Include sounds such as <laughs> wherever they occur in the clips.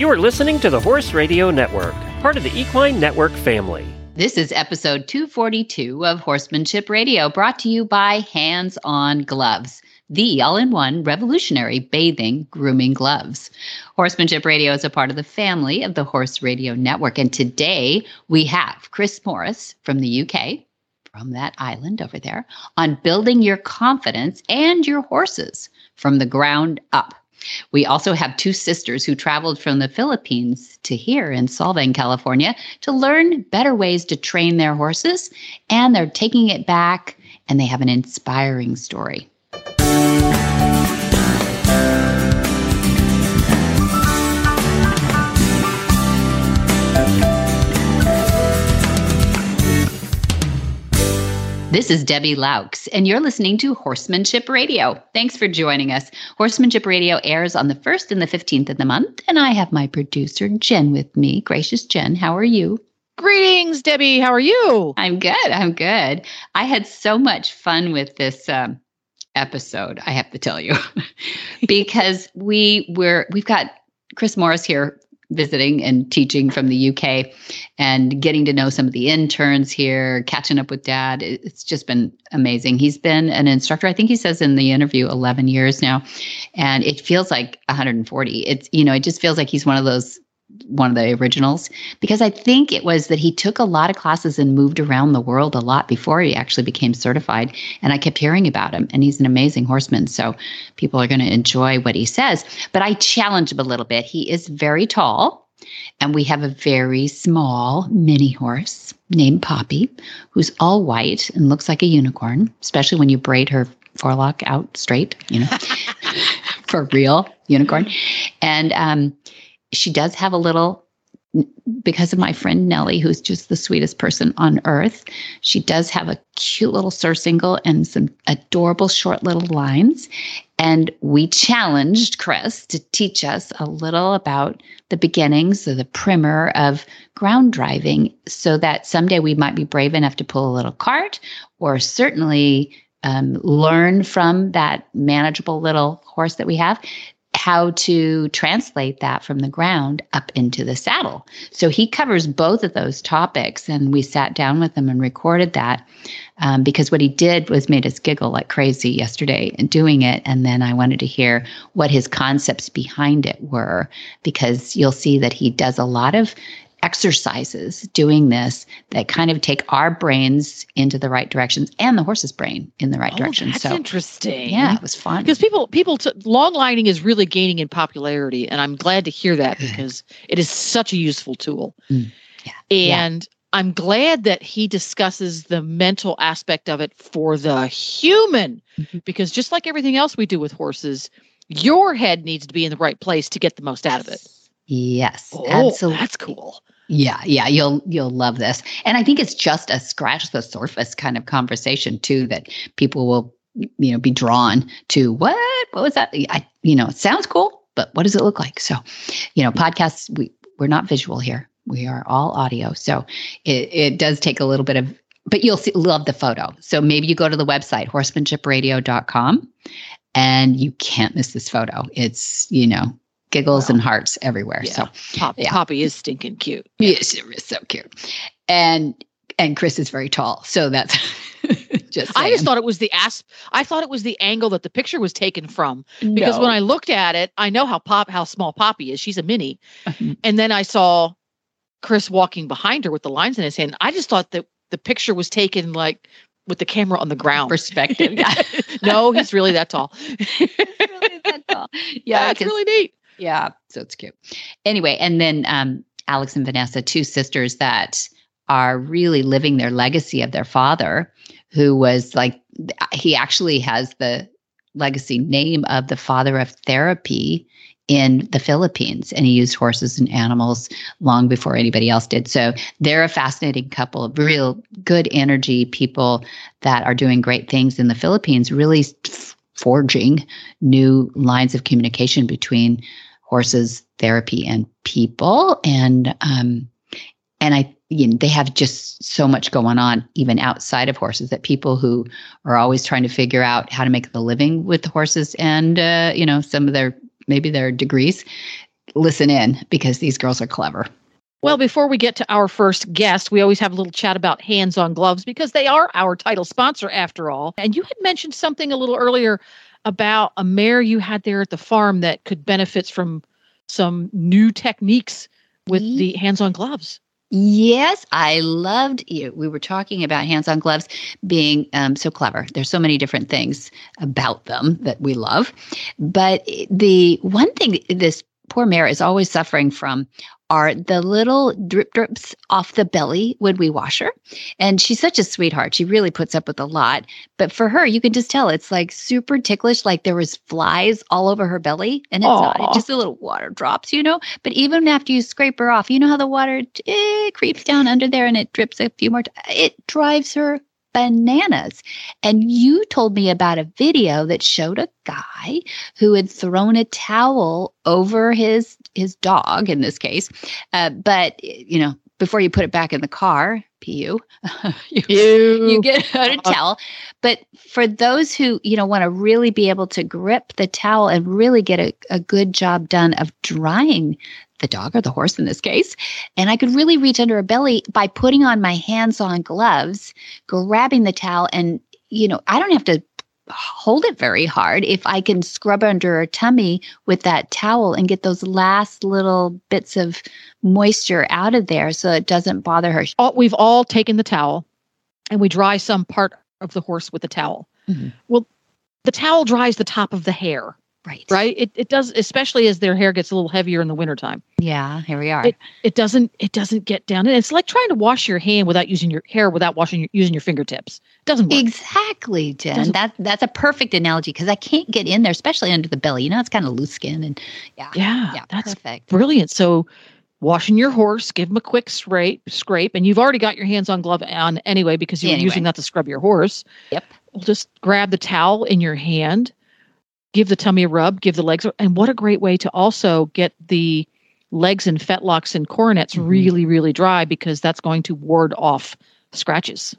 You are listening to the Horse Radio Network, part of the Equine Network family. This is episode 242 of Horsemanship Radio, brought to you by Hands On Gloves, the all in one revolutionary bathing grooming gloves. Horsemanship Radio is a part of the family of the Horse Radio Network. And today we have Chris Morris from the UK, from that island over there, on building your confidence and your horses from the ground up. We also have two sisters who traveled from the Philippines to here in Solvang, California to learn better ways to train their horses, and they're taking it back and they have an inspiring story. This is Debbie Loucks, and you're listening to Horsemanship Radio. Thanks for joining us. Horsemanship Radio airs on the 1st and the 15th of the month, and I have my producer, Jen, with me. Gracious Jen, how are you? Greetings, Debbie. How are you? I'm good. I'm good. I had so much fun with this um, episode, I have to tell you, <laughs> because we were, we've got Chris Morris here visiting and teaching from the UK and getting to know some of the interns here, catching up with dad. It's just been amazing. He's been an instructor, I think he says in the interview, 11 years now. And it feels like 140. It's, you know, it just feels like he's one of those one of the originals because I think it was that he took a lot of classes and moved around the world a lot before he actually became certified. And I kept hearing about him, and he's an amazing horseman. So people are going to enjoy what he says. But I challenge him a little bit. He is very tall, and we have a very small mini horse named Poppy, who's all white and looks like a unicorn, especially when you braid her forelock out straight, you know, <laughs> for real unicorn. And um, she does have a little because of my friend Nellie, who's just the sweetest person on earth, she does have a cute little surcingle and some adorable short little lines. And we challenged Chris to teach us a little about the beginnings of the primer of ground driving so that someday we might be brave enough to pull a little cart or certainly um, learn from that manageable little horse that we have how to translate that from the ground up into the saddle. So he covers both of those topics. And we sat down with him and recorded that um, because what he did was made us giggle like crazy yesterday in doing it. And then I wanted to hear what his concepts behind it were because you'll see that he does a lot of exercises doing this that kind of take our brains into the right directions and the horse's brain in the right oh, direction. That's so interesting. Yeah, it was fun because people people t- long lining is really gaining in popularity, and I'm glad to hear that because it is such a useful tool. Mm, yeah, and. Yeah. I'm glad that he discusses the mental aspect of it for the human, mm-hmm. because just like everything else we do with horses, your head needs to be in the right place to get the most out of it. Yes, oh, absolutely. That's cool. Yeah, yeah, you'll you'll love this. And I think it's just a scratch the surface kind of conversation too that people will you know be drawn to what what was that? I you know, it sounds cool, but what does it look like? So, you know, podcasts we we're not visual here. We are all audio. So, it it does take a little bit of but you'll see, love the photo. So maybe you go to the website horsemanshipradio.com and you can't miss this photo. It's, you know, giggles wow. and hearts everywhere. Yeah. So Pop, yeah. Poppy is stinking cute. <laughs> Yes, it is so cute. And and Chris is very tall, so that's <laughs> just. Saying. I just thought it was the asp. I thought it was the angle that the picture was taken from because no. when I looked at it, I know how pop how small Poppy is. She's a mini, mm-hmm. and then I saw Chris walking behind her with the lines in his hand. I just thought that the picture was taken like with the camera on the ground perspective. Yeah. <laughs> no, he's really that tall. really that tall. Yeah, it's really neat. Yeah, so it's cute. Anyway, and then um, Alex and Vanessa, two sisters that are really living their legacy of their father, who was like, he actually has the legacy name of the father of therapy in the Philippines, and he used horses and animals long before anybody else did. So they're a fascinating couple of real good energy people that are doing great things in the Philippines, really forging new lines of communication between horses, therapy, and people. And um, and I you know, they have just so much going on even outside of horses that people who are always trying to figure out how to make the living with the horses and uh, you know some of their maybe their degrees listen in because these girls are clever. Well, before we get to our first guest, we always have a little chat about hands on gloves because they are our title sponsor after all. And you had mentioned something a little earlier about a mare you had there at the farm that could benefit from some new techniques with the hands on gloves. Yes, I loved you. We were talking about hands on gloves being um, so clever. There's so many different things about them that we love. But the one thing this poor mare is always suffering from are the little drip drips off the belly when we wash her. And she's such a sweetheart. She really puts up with a lot. But for her, you can just tell it's like super ticklish, like there was flies all over her belly. And it's not, it's just a little water drops, you know? But even after you scrape her off, you know how the water eh, creeps down under there and it drips a few more times? It drives her bananas. And you told me about a video that showed a guy who had thrown a towel over his his dog in this case. Uh, but you know, before you put it back in the car, pu, <laughs> you, you get <laughs> a uh-huh. towel. But for those who you know want to really be able to grip the towel and really get a, a good job done of drying the dog or the horse in this case. And I could really reach under a belly by putting on my hands on gloves, grabbing the towel, and, you know, I don't have to hold it very hard if I can scrub under her tummy with that towel and get those last little bits of moisture out of there so it doesn't bother her. All, we've all taken the towel and we dry some part of the horse with the towel. Mm-hmm. Well, the towel dries the top of the hair. Right. Right. It, it does, especially as their hair gets a little heavier in the wintertime. Yeah, here we are. It, it doesn't it doesn't get down. And it's like trying to wash your hand without using your hair without washing your, using your fingertips. It doesn't work. Exactly, Jen. That that's a perfect analogy because I can't get in there, especially under the belly. You know, it's kind of loose skin and yeah. Yeah. Yeah. That's perfect. Brilliant. So washing your horse, give him a quick scrape, scrape, and you've already got your hands on glove on anyway because you're anyway. using that to scrub your horse. Yep. Just grab the towel in your hand give the tummy a rub, give the legs, and what a great way to also get the legs and fetlocks and coronets mm-hmm. really, really dry because that's going to ward off scratches.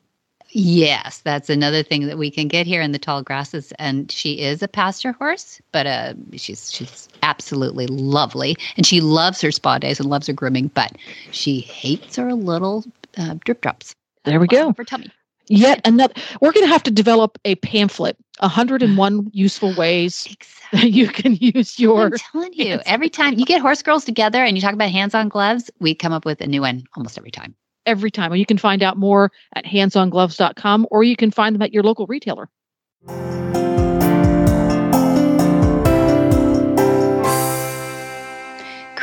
Yes, that's another thing that we can get here in the tall grasses. And she is a pasture horse, but uh, she's she's absolutely lovely, and she loves her spa days and loves her grooming, but she hates her little uh, drip drops. There we go. For tummy. Yet another. We're going to have to develop a pamphlet 101 <sighs> useful ways exactly. you can use your. I'm telling you, every time you get horse girls together and you talk about hands on gloves, we come up with a new one almost every time. Every time. you can find out more at handsongloves.com or you can find them at your local retailer.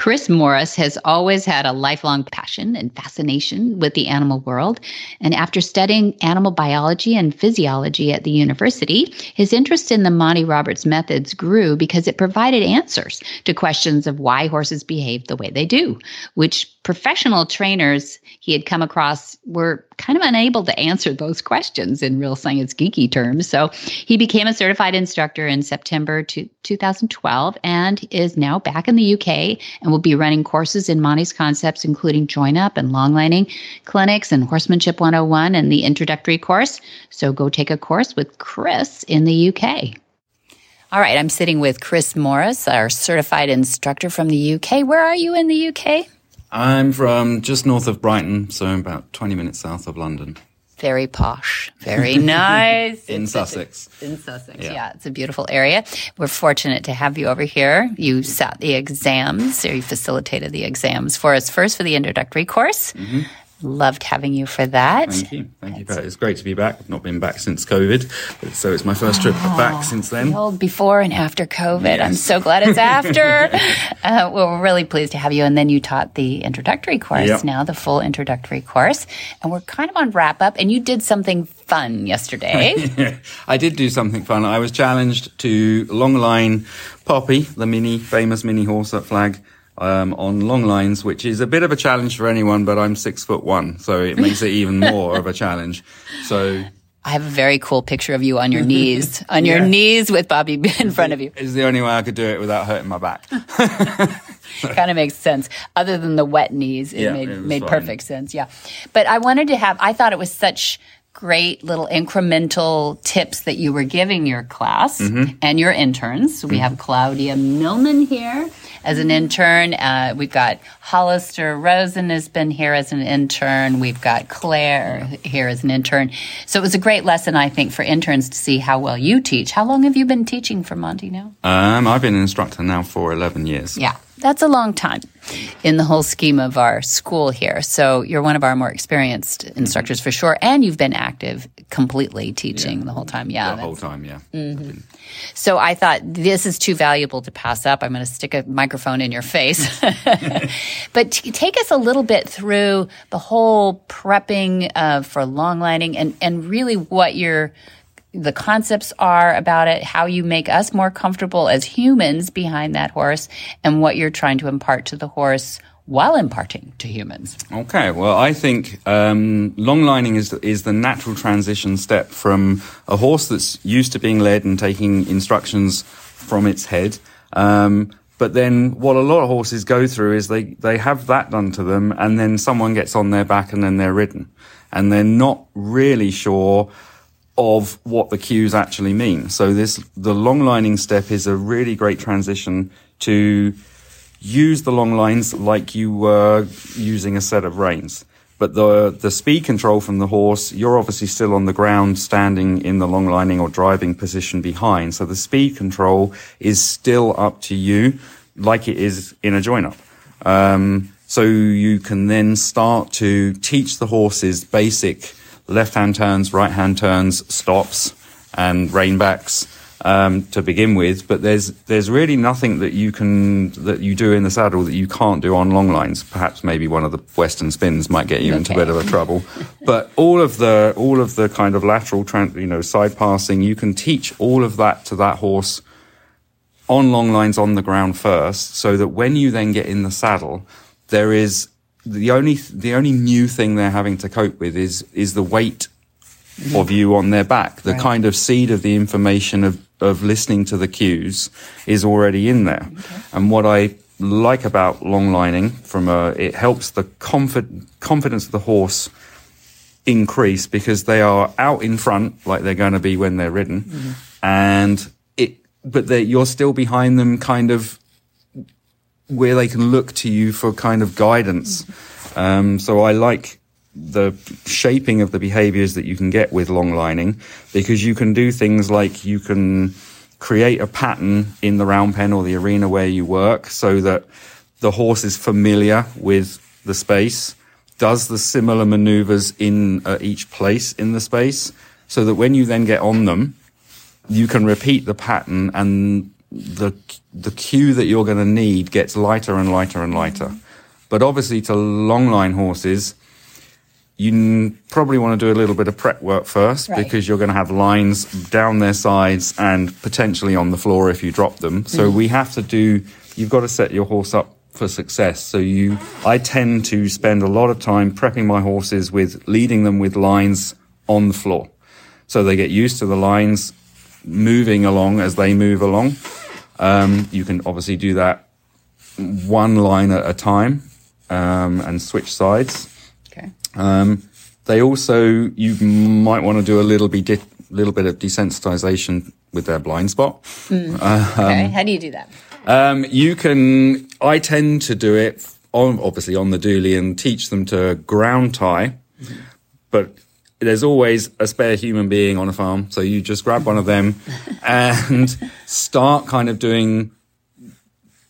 Chris Morris has always had a lifelong passion and fascination with the animal world. And after studying animal biology and physiology at the university, his interest in the Monty Roberts methods grew because it provided answers to questions of why horses behave the way they do, which professional trainers he had come across were kind of unable to answer those questions in real science geeky terms. So he became a certified instructor in September 2012 and is now back in the UK and will be running courses in Monty's concepts, including join up and longlining clinics and horsemanship 101 and the introductory course. So go take a course with Chris in the UK. All right, I'm sitting with Chris Morris, our certified instructor from the UK. Where are you in the UK? I'm from just north of Brighton, so about 20 minutes south of London. Very posh, very nice. <laughs> in Sussex. In Sussex, yeah. yeah. It's a beautiful area. We're fortunate to have you over here. You sat the exams, or you facilitated the exams for us first for the introductory course. Mm-hmm. Loved having you for that. Thank you. Thank you. Pat. It's great to be back. I've not been back since COVID, so it's my first trip oh, back since then. before and after COVID. Yes. I'm so glad it's after. <laughs> uh, well, we're really pleased to have you. And then you taught the introductory course yep. now, the full introductory course. And we're kind of on wrap up. And you did something fun yesterday. <laughs> I did do something fun. I was challenged to long line Poppy, the mini, famous mini horse at flag um, on long lines, which is a bit of a challenge for anyone, but I'm six foot one, so it <laughs> makes it even more of a challenge. So I have a very cool picture of you on your <laughs> knees, on your yeah. knees with Poppy in front of you. Is the only way I could do it without hurting my back. <laughs> kind of makes sense. Other than the wet knees, it yeah, made it made fine. perfect sense. Yeah, but I wanted to have. I thought it was such great little incremental tips that you were giving your class and your interns. We have Claudia Millman here as an intern. Uh, we've got Hollister Rosen has been here as an intern. We've got Claire here as an intern. So it was a great lesson, I think, for interns to see how well you teach. How long have you been teaching for Monty now? Um, I've been an instructor now for 11 years. Yeah, that's a long time in the whole scheme of our school here. So you're one of our more experienced instructors for sure, and you've been active completely teaching the whole time. Yeah, the whole time, yeah. so I thought this is too valuable to pass up. I'm going to stick a microphone in your face. <laughs> but t- take us a little bit through the whole prepping uh, for long lining and, and really what your the concepts are about it, how you make us more comfortable as humans behind that horse, and what you're trying to impart to the horse while imparting to humans. Okay, well, I think um, long lining is is the natural transition step from a horse that's used to being led and taking instructions from its head. Um, but then, what a lot of horses go through is they they have that done to them, and then someone gets on their back, and then they're ridden, and they're not really sure of what the cues actually mean. So this the long lining step is a really great transition to use the long lines like you were using a set of reins. But the the speed control from the horse, you're obviously still on the ground, standing in the long lining or driving position behind. So the speed control is still up to you, like it is in a join up. Um, so you can then start to teach the horses basic left hand turns, right hand turns, stops, and reinbacks um, to begin with. But there's there's really nothing that you can that you do in the saddle that you can't do on long lines. Perhaps maybe one of the western spins might get you into a bit of a trouble. but all of the all of the kind of lateral, tran- you know, side passing, you can teach all of that to that horse on long lines on the ground first, so that when you then get in the saddle, there is the only the only new thing they're having to cope with is is the weight of you on their back. The kind of seed of the information of of listening to the cues is already in there. And what I like about long lining from a it helps the confid, confidence of the horse increase because they are out in front like they're going to be when they're ridden. Mm-hmm. And it but they you're still behind them kind of where they can look to you for kind of guidance. Um, so i like the shaping of the behaviors that you can get with long lining because you can do things like you can create a pattern in the round pen or the arena where you work so that the horse is familiar with the space, does the similar maneuvers in uh, each place in the space, so that when you then get on them, you can repeat the pattern and the the cue that you're going to need gets lighter and lighter and lighter. Mm-hmm. But obviously, to long line horses, you n- probably want to do a little bit of prep work first Right. because you're going to have lines down their sides and potentially on the floor if you drop them. So mm-hmm. we have to do, you've got to set your horse up for success. So you, I tend to spend a lot of time prepping my horses with leading them with lines on the floor. So they get used to the lines moving along as they move along. Um, you can obviously do that one line at a time um, and switch sides. Okay. Um, they also, you might want to do a little bit, di- little bit of desensitization with their blind spot. <laughs> Okay. How do you do that? Um, you can, I tend to do it on, obviously on the dually and teach them to ground tie, but there's always a spare human being on a farm. So you just grab one of them <laughs> and start kind of doing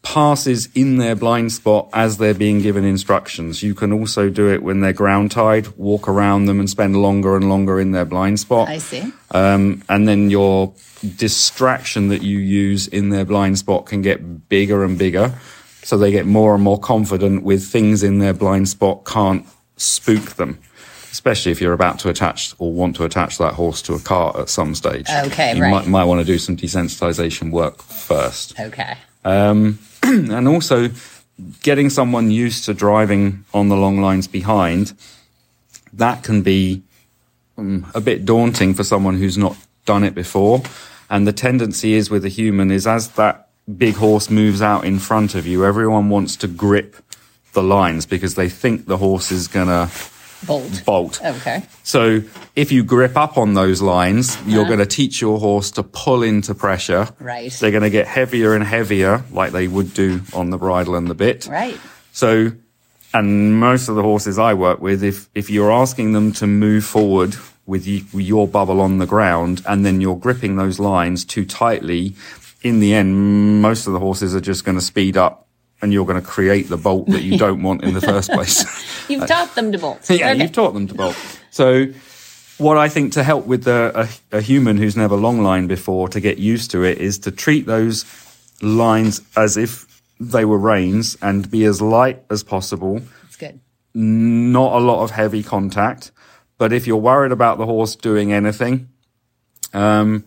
passes in their blind spot as they're being given instructions. You can also do it when they're ground tied, walk around them and spend longer and longer in their blind spot. I see. Um, and then your distraction that you use in their blind spot can get bigger and bigger. So they get more and more confident with things in their blind spot can't spook them. Especially if you're about to attach or want to attach that horse to a cart at some stage. Okay, you right. might, might want to do some desensitization work first. Okay. <clears throat> And also getting someone used to driving on the long lines behind, that can be um, a bit daunting for someone who's not done it before. And the tendency is with a human is as that big horse moves out in front of you, everyone wants to grip the lines because they think the horse is gonna Bolt. bolt. Okay. So if you grip up on those lines, you're uh-huh. going to teach your horse to pull into pressure. Right. They're going to get heavier and heavier, like they would do on the bridle and the bit. Right. So, and most of the horses I work with, if, if you're asking them to move forward with, with your bubble on the ground and then you're gripping those lines too tightly, in the end, most of the horses are just going to speed up and you're going to create the bolt that you don't want in the first place. <laughs> You've taught them to bolt. yeah, Okay. you've taught them to bolt. So, what I think to help with the, a, a human who's never long lined before to get used to it is to treat those lines as if they were reins and be as light as possible. That's good. Not a lot of heavy contact, but if you're worried about the horse doing anything, um,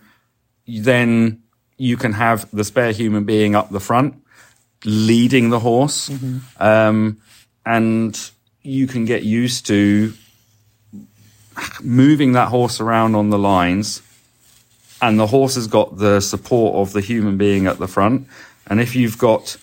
then you can have the spare human being up the front, leading the horse, um, and you can get used to moving that horse around on the lines and the horse has got the support of the human being at the front. And if you've got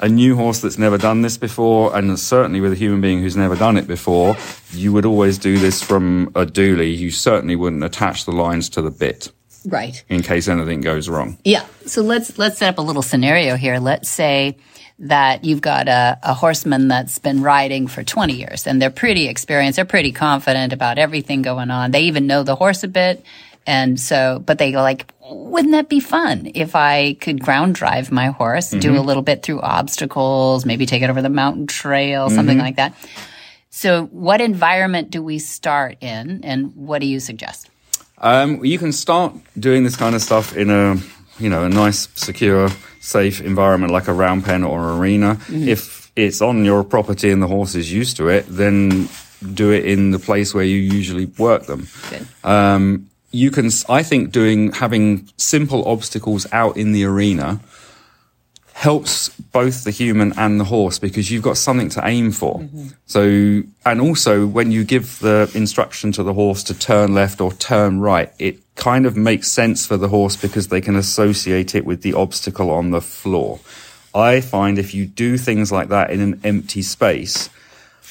a new horse that's never done this before and certainly with a human being who's never done it before you would always do this from a dually. You certainly wouldn't attach the lines to the bit Right. in case anything goes wrong Yeah. So let's let's set up a little scenario here. Let's say that you've got a, a horseman that's been riding for 20 years and they're pretty experienced. They're pretty confident about everything going on. They even know the horse a bit. And so, but they go like, wouldn't that be fun if I could ground drive my horse, do a mm-hmm. little bit through obstacles, maybe take it over the mountain trail, something mm-hmm. like that. So what environment do we start in and what do you suggest? Um, you can start doing this kind of stuff in a, you know, a nice, secure, safe environment like a round pen or arena. If it's on your property and the horse is used to it, then do it in the place where you usually work them. Um, you can, I think, doing having simple obstacles out in the arena helps both the human and the horse because you've got something to aim for. Mm-hmm. So, and also when you give the instruction to the horse to turn left or turn right, it kind of makes sense for the horse because they can associate it with the obstacle on the floor. I find if you do things like that in an empty space,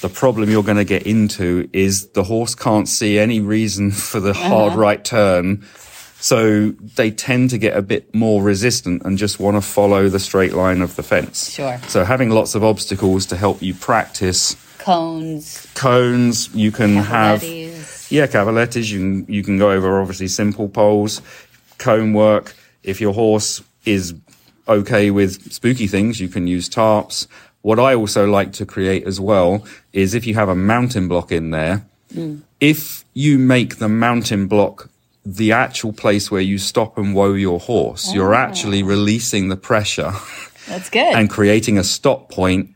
the problem you're going to get into is the horse can't see any reason <laughs> for the hard uh-huh. right turn. So they tend to get a bit more resistant and just want to follow the straight line of the fence. Sure. So having lots of obstacles to help you practice Cones, cones, you can have yeah, cavalettis. You can you can go over obviously simple poles, cone work. If your horse is okay with spooky things, you can use tarps. What I also like to create as well is if you have a mounting block in there, hmm. if you make the mounting block the actual place where you stop and whoa your horse, you're actually releasing the pressure <laughs> That's good. and creating a stop point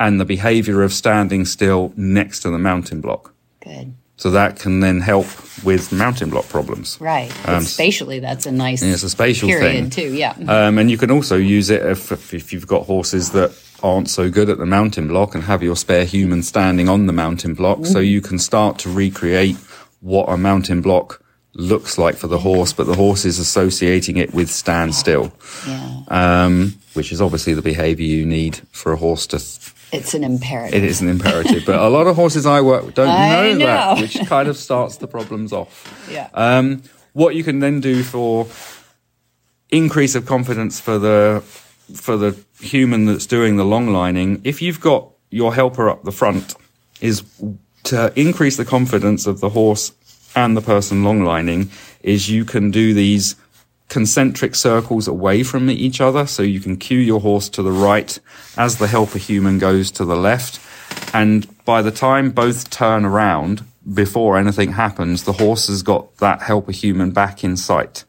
and the behavior of standing still next to the mounting block. good. So that can then help with mounting block problems. Right. Um, spatially, that's a nice It's a spatial period thing. too. Yeah. Um, and you can also use it if, if you've got horses that aren't so good at the mounting block and have your spare human standing on the mounting block. So you can start to recreate what a mounting block looks like for the horse, but the horse is associating it with stand still, yeah. um, which is obviously the behavior you need for a horse to It's an imperative. It is an imperative, but a lot of horses I work with don't <laughs> I know, that, <laughs> which kind of starts the problems off. Yeah. Um, what you can then do for increase of confidence for the for the human that's doing the long lining, if you've got your helper up the front, is to increase the confidence of the horse and the person long lining, is you can do these concentric circles away from each other. So you can cue your horse to the right as the helper human goes to the left. And by the time both turn around, before anything happens, the horse has got that helper human back in sight.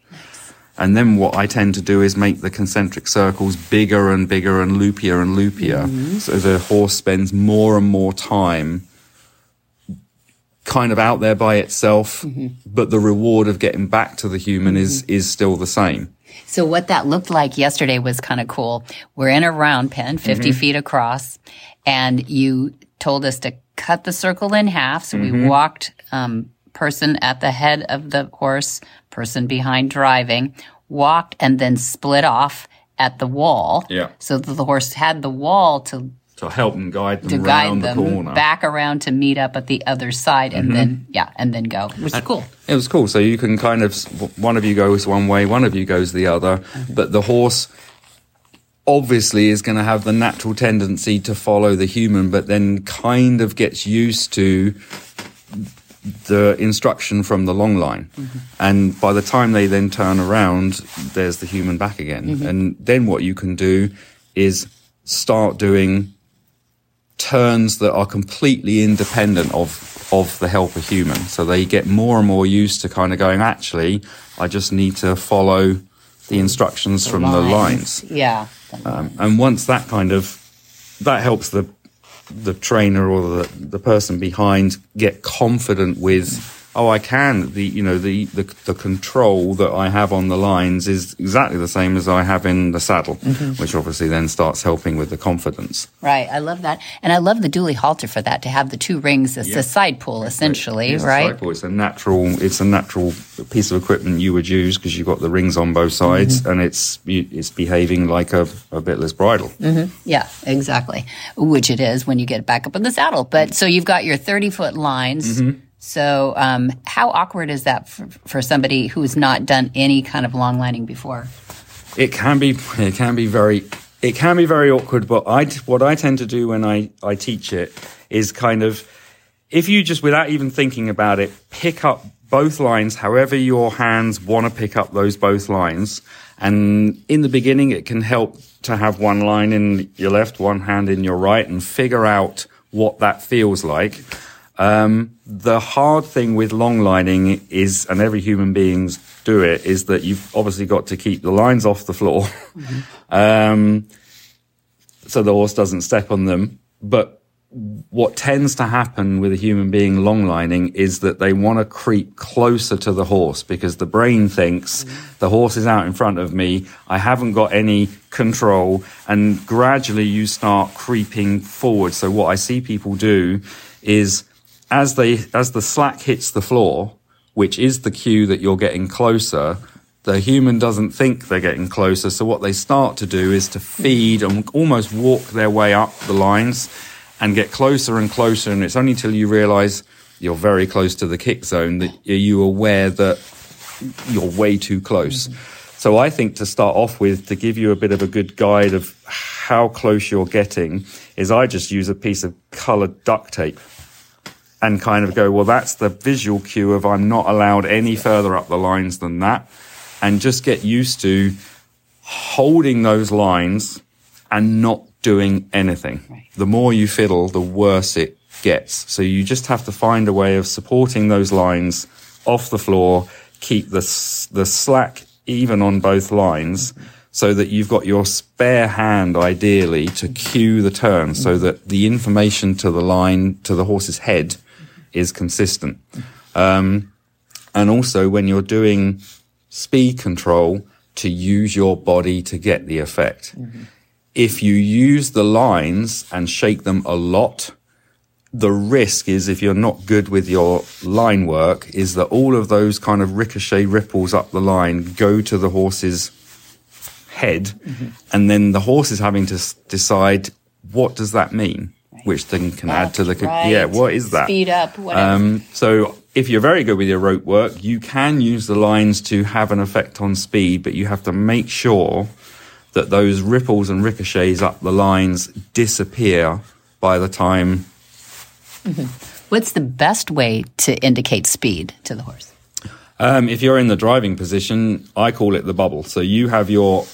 And then what I tend to do is make the concentric circles bigger and bigger and loopier and loopier. Mm-hmm. So the horse spends more and more time kind of out there by itself, but the reward of getting back to the human is, is still the same. So what that looked like yesterday was kind of cool. We're in a round pen, 50 Mm-hmm. feet across, and you told us to cut the circle in half. So Mm-hmm. we walked, um, person at the head of the horse, person behind driving, walked and then split off at the wall. Yeah. So that the horse had the wall to to help them guide them to around guide the them corner. Mm-hmm. back around to meet up at the other side, and then yeah, and then go, which is cool. It was cool. So you can kind of one of you goes one way, one of you goes the other, Mm-hmm. but the horse obviously is going to have the natural tendency to follow the human, but then kind of gets used to the instruction from the long line. Mm-hmm. And by the time they then turn around, there's the human back again. Mm-hmm. And then what you can do is start doing turns that are completely independent of of the helper human. So they get more and more used to kind of going, actually, I just need to follow the instructions from the lines. Yeah. Um, and once that kind of that helps the the trainer or the, the person behind get confident with oh I can the you know the, the the control that I have on the lines is exactly the same as I have in the saddle mm-hmm. which obviously then starts helping with the confidence Right. I love that. And I love the dually halter for that to have the two rings. It's Yeah. a side pull essentially, It's a right? side pull. It's a natural. It's a natural piece of equipment you would use because you've got the rings on both sides, Mm-hmm. and it's it's behaving like a, a bitless bridle. Mm-hmm. Yeah, exactly. Which it is when you get back up in the saddle. But mm. so you've got your 30 foot lines. Mm-hmm. So, um, how awkward is that for, for somebody who's not done any kind of long lining before? It can be. It can be very. It can be very awkward. But I what I tend to do when I I teach it is kind of if you just without even thinking about it pick up both lines however your hands want to pick up those both lines and in the beginning it can help to have one line in your left one hand in your right and figure out what that feels like um, the hard thing with long lining is and every human beings do it is that you've obviously got to keep the lines off the floor <laughs> um, so the horse doesn't step on them but what tends to happen with a human being long lining is that they want to creep closer to the horse because the brain thinks the horse is out in front of me. I haven't got any control. And gradually you start creeping forward. So what I see people do is as they, as the slack hits the floor, which is the cue that you're getting closer, the human doesn't think they're getting closer. So what they start to do is to feed and almost walk their way up the lines and get closer and closer. And it's only until you realize you're very close to the kick zone that you're aware that you're way too close. Mm-hmm. So I think to start off with, to give you a bit of a good guide of how close you're getting, is I just use a piece of colored duct tape and kind of go, well, that's the visual cue of I'm not allowed any further up the lines than that. And just get used to holding those lines and not doing anything. Right. The more you fiddle, the worse it gets. So you just have to find a way of supporting those lines off the floor, keep the, the slack even on both lines. So that you've got your spare hand, ideally, to cue the turn, so that the information to the line, to the horse's head, is consistent. Um, and also, when you're doing speed control, to use your body to get the effect. If you use the lines and shake them a lot, the risk is if you're not good with your line work, is that all of those kind of ricochet ripples up the line go to the horse's head, and then the horse is having to s- decide what does that mean, which then can add to the Right. yeah. What is that? Speed up, whatever. Um, so if you're very good with your rope work, you can use the lines to have an effect on speed, but you have to make sure that those ripples and ricochets up the lines disappear by the time. What's the best way to indicate speed to the horse? Um, if you're in the driving position, I call it the bubble. So you have your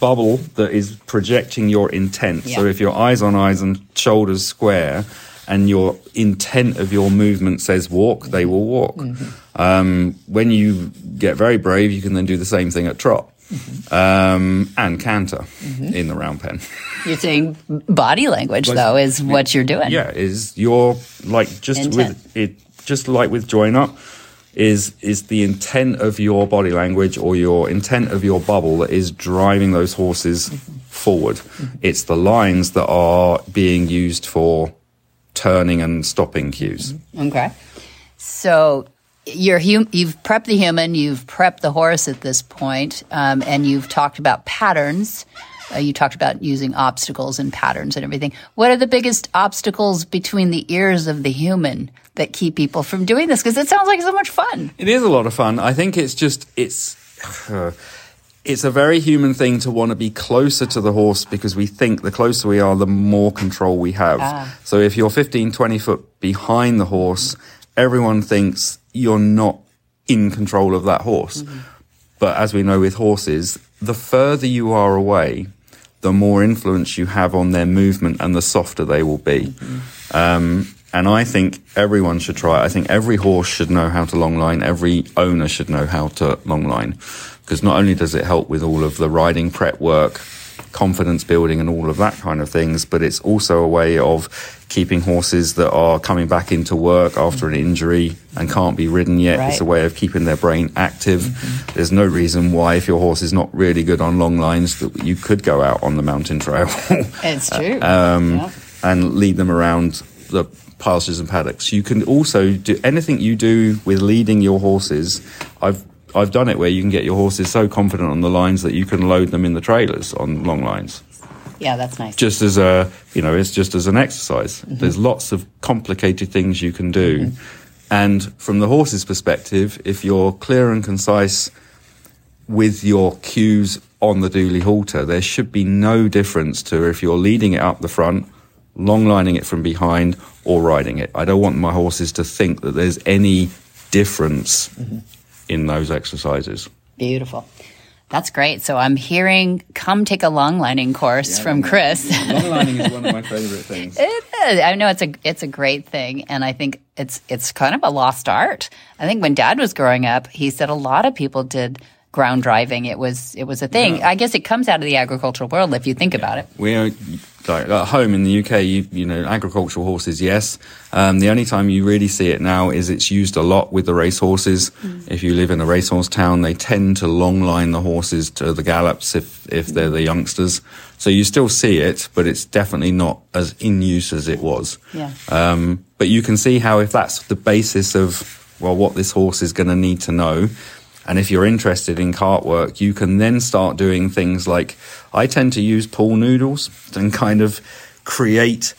bubble that is projecting your intent. So if your eyes on eyes and shoulders square, and your intent of your movement says walk, they will walk. Um, when you get very brave, you can then do the same thing at trot um, and canter in the round pen. You're saying body language, though, is what you're doing. yeah, is your like just Intent. with it, just like with join up, is is the intent of your body language or your intent of your bubble that is driving those horses forward. It's the lines that are being used for turning and stopping cues. Okay. So you're hum- you've prepped the human, you've prepped the horse at this point, um, and you've talked about patterns. Uh, you talked about using obstacles and patterns and everything. What are the biggest obstacles between the ears of the human that keep people from doing this? Because it sounds like so much fun. It is a lot of fun. I think it's just it's <sighs> it's a very human thing to want to be closer to the horse because we think the closer we are, the more control we have. Ah. So if you're 15, 20 foot behind the horse, everyone thinks you're not in control of that horse. But as we know with horses, the further you are away, the more influence you have on their movement and the softer they will be. Um, and I think everyone should try. I think every horse should know how to long line. Every owner should know how to long line. Because not only does it help with all of the riding prep work, confidence building and all of that kind of things, but it's also a way of keeping horses that are coming back into work after an injury and can't be ridden yet. It's a way of keeping their brain active. There's no reason why, if your horse is not really good on long lines, that you could go out on the mountain trail <laughs> It's true. um, and lead them around the pastures and paddocks. You can also do anything you do with leading your horses. I've I've done it where you can get your horses so confident on the lines that you can load them in the trailers on long lines. yeah, that's nice. Just as a you know, it's just as an exercise. Mm-hmm. There's lots of complicated things you can do. Mm-hmm. And from the horse's perspective, if you're clear and concise with your cues on the dually halter, there should be no difference to if you're leading it up the front, long lining it from behind, or riding it. I don't want my horses to think that there's any difference mm-hmm. In those exercises. Beautiful. That's great. So I'm hearing come take a long lining course from Chris. Long lining is one of my favorite things. <laughs> It is. I know it's a it's a great thing, and I think it's it's kind of a lost art. I think when Dad was growing up, he said a lot of people did ground driving. It was it was a thing. I guess it comes out of the agricultural world if you think about it. We are like at home in the UK. You, you know, agricultural horses, yes. Um, the only time you really see it now is it's used a lot with the race horses. If you live in a racehorse town, they tend to long line the horses to the gallops if if they're the youngsters. So you still see it, but it's definitely not as in use as it was. Yeah. Um, but you can see how if that's the basis of well, what this horse is going to need to know, and if you're interested in cart work, you can then start doing things like I tend to use pool noodles and kind of create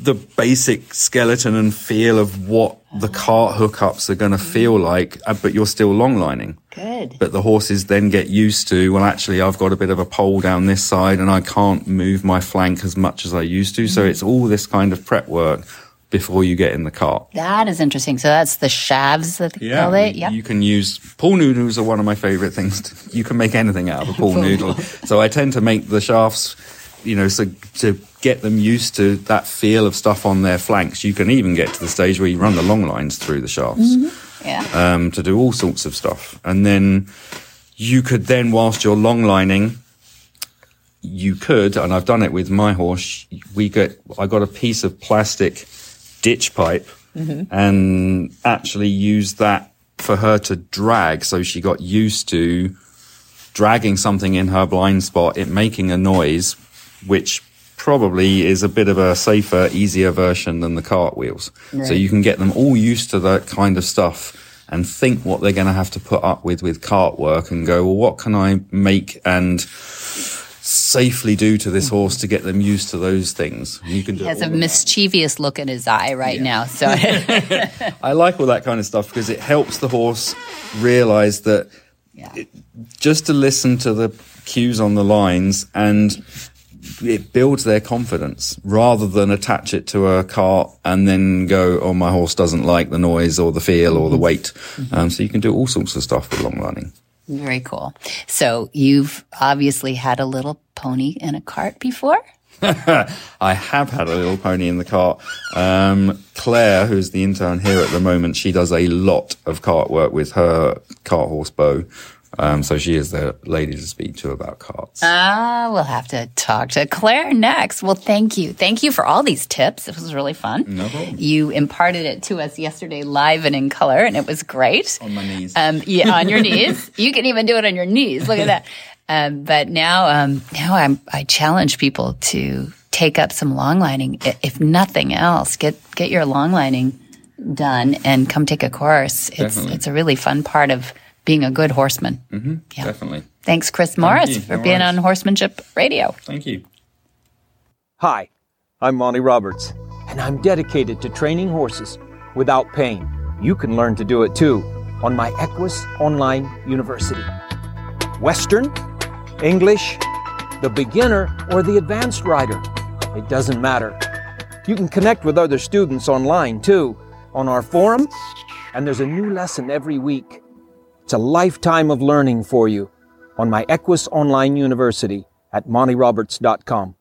the basic skeleton and feel of what the cart hookups are going to feel like, uh, but you're still long lining. Good. But the horses then get used to, well, actually, I've got a bit of a pole down this side and I can't move my flank as much as I used to. So it's all this kind of prep work before you get in the cart. That is interesting. So that's the shafts that they call it. you- Yeah. You can use pool noodles are one of my favorite things. To, you can make anything out of a <laughs> pool noodle. So I tend to make the shafts, you know, so to get them used to that feel of stuff on their flanks. You can even get to the stage where you run the long lines through the shafts yeah. um, to do all sorts of stuff. And then you could then, whilst you're long lining, you could, and I've done it with my horse. We get, I got a piece of plastic ditch pipe and actually used that for her to drag. So she got used to dragging something in her blind spot, it making a noise, which probably is a bit of a safer, easier version than the cartwheels. So you can get them all used to that kind of stuff and think what they're going to have to put up with with cart work and go, well, what can I make and safely do to this horse to get them used to those things? You can do He has a of that. mischievous look in his eye right now. So <laughs> I like all that kind of stuff because it helps the horse realize that yeah. just to listen to the cues on the lines and it builds their confidence rather than attach it to a cart and then go, oh, my horse doesn't like the noise or the feel or the weight. Um, so you can do all sorts of stuff with long lining. Very cool. So you've obviously had a little pony in a cart before. <laughs> I have had a little pony in the cart. Um, Claire, who's the intern here at the moment, she does a lot of cart work with her cart horse Bo. Um, so she is the lady to speak to about carts. Ah, we'll have to talk to Claire next. Well, thank you. Thank you for all these tips. It was really fun. No problem. You imparted it to us yesterday live and in color, and it was great. On my knees. Um, yeah, on your knees. <laughs> You can even do it on your knees. Look at that. Um, but now, um, now I'm, I challenge people to take up some long lining. If nothing else, get, get your long lining done and come take a course. It's, Definitely. it's a really fun part of being a good horseman. Mm-hmm, yeah. Definitely. Thanks, Chris Morris, you. for No being worries. on Horsemanship Radio. Thank you. Hi, I'm Monty Roberts, and I'm dedicated to training horses without pain. You can learn to do it too on my Equus Online University. Western, English, the beginner, or the advanced rider. It doesn't matter. You can connect with other students online too on our forum, and there's a new lesson every week. It's a lifetime of learning for you on my Equus Online University at montyroberts.com.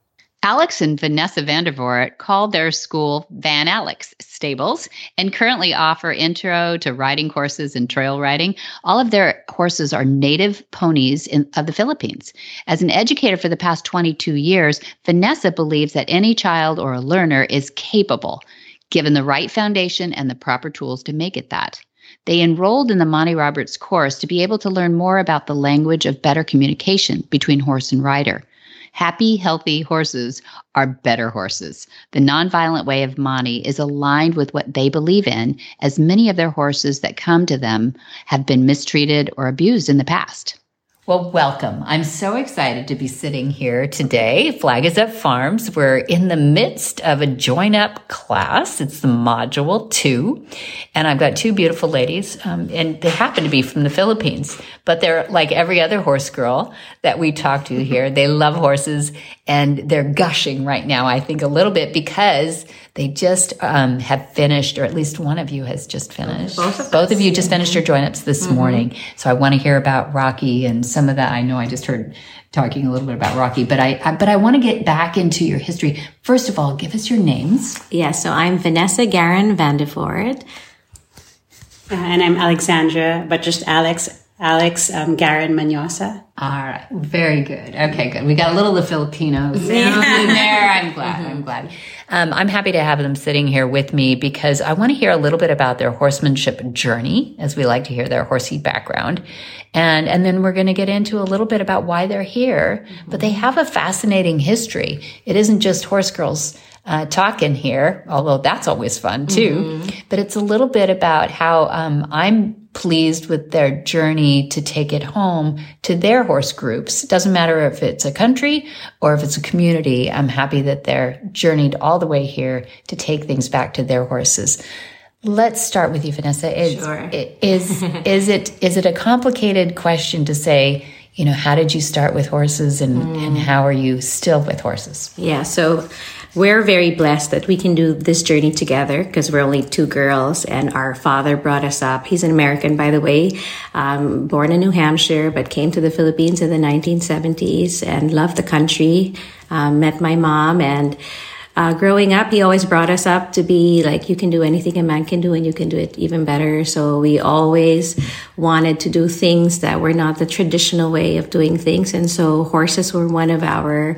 Alex and Vanessa Vandervoort called their school Van Alex Stables and currently offer intro to riding courses and trail riding. All of their horses are native ponies in, of the Philippines. As an educator for the past 22 years, Vanessa believes that any child or a learner is capable, given the right foundation and the proper tools to make it that. They enrolled in the Monty Roberts course to be able to learn more about the language of better communication between horse and rider. Happy, healthy horses are better horses. The nonviolent way of Monty is aligned with what they believe in, as many of their horses that come to them have been mistreated or abused in the past. Well, welcome. I'm so excited to be sitting here today. Flag is Up Farms. We're in the midst of a join up class. It's the module two. And I've got two beautiful ladies, um, and they happen to be from the Philippines, but they're like every other horse girl that we talk to here. They love horses and they're gushing right now, I think, a little bit because they just um, have finished, or at least one of you has just finished. Both of, Both of you just finished your join ups this morning. So I want to hear about Rocky and some of that. I know I just heard talking a little bit about Rocky, but I, I but I want to get back into your history. First of all, give us your names. Yeah, so I'm Vanessa Garin Vandervoort. Uh, and I'm Alexandra, but just Alex, Alex um, Garin Manyosa. All right, very good. Okay, good. We got a little of the Filipinos <laughs> in there. I'm glad. I'm glad. Um, I'm happy to have them sitting here with me because I want to hear a little bit about their horsemanship journey, as we like to hear their horsey background, and and then we're going to get into a little bit about why they're here. But they have a fascinating history. It isn't just horse girls uh, talking here, although that's always fun too. But it's a little bit about how um, I'm pleased with their journey to take it home to their horse groups. It doesn't matter if it's a country or if it's a community. I'm happy that they're journeyed all the way here to take things back to their horses. Let's start with you, Vanessa. Is, Sure. is, is it, is it a complicated question to say, you know, how did you start with horses and, and how are you still with horses? Yeah, so we're very blessed that we can do this journey together because we're only two girls and our father brought us up. He's an American, by the way, um, born in New Hampshire, but came to the Philippines in the 1970s and loved the country. Um, met my mom and uh, growing up, he always brought us up to be like, you can do anything a man can do and you can do it even better. So we always wanted to do things that were not the traditional way of doing things. And so horses were one of our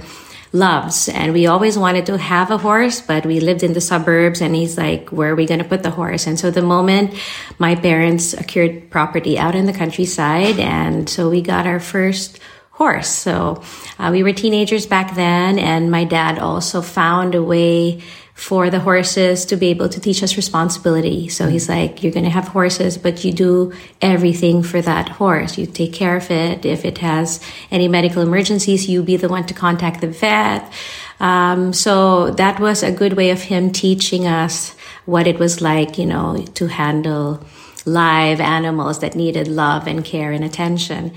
loves. And we always wanted to have a horse, but we lived in the suburbs and he's like, where are we going to put the horse? And so the moment my parents acquired property out in the countryside, and so we got our first horse. So uh, we were teenagers back then, and my dad also found a way for the horses to be able to teach us responsibility. So he's like, you're going to have horses, but you do everything for that horse. You take care of it. If it has any medical emergencies, you be the one to contact the vet. Um, so that was a good way of him teaching us what it was like, you know, to handle live animals that needed love and care and attention.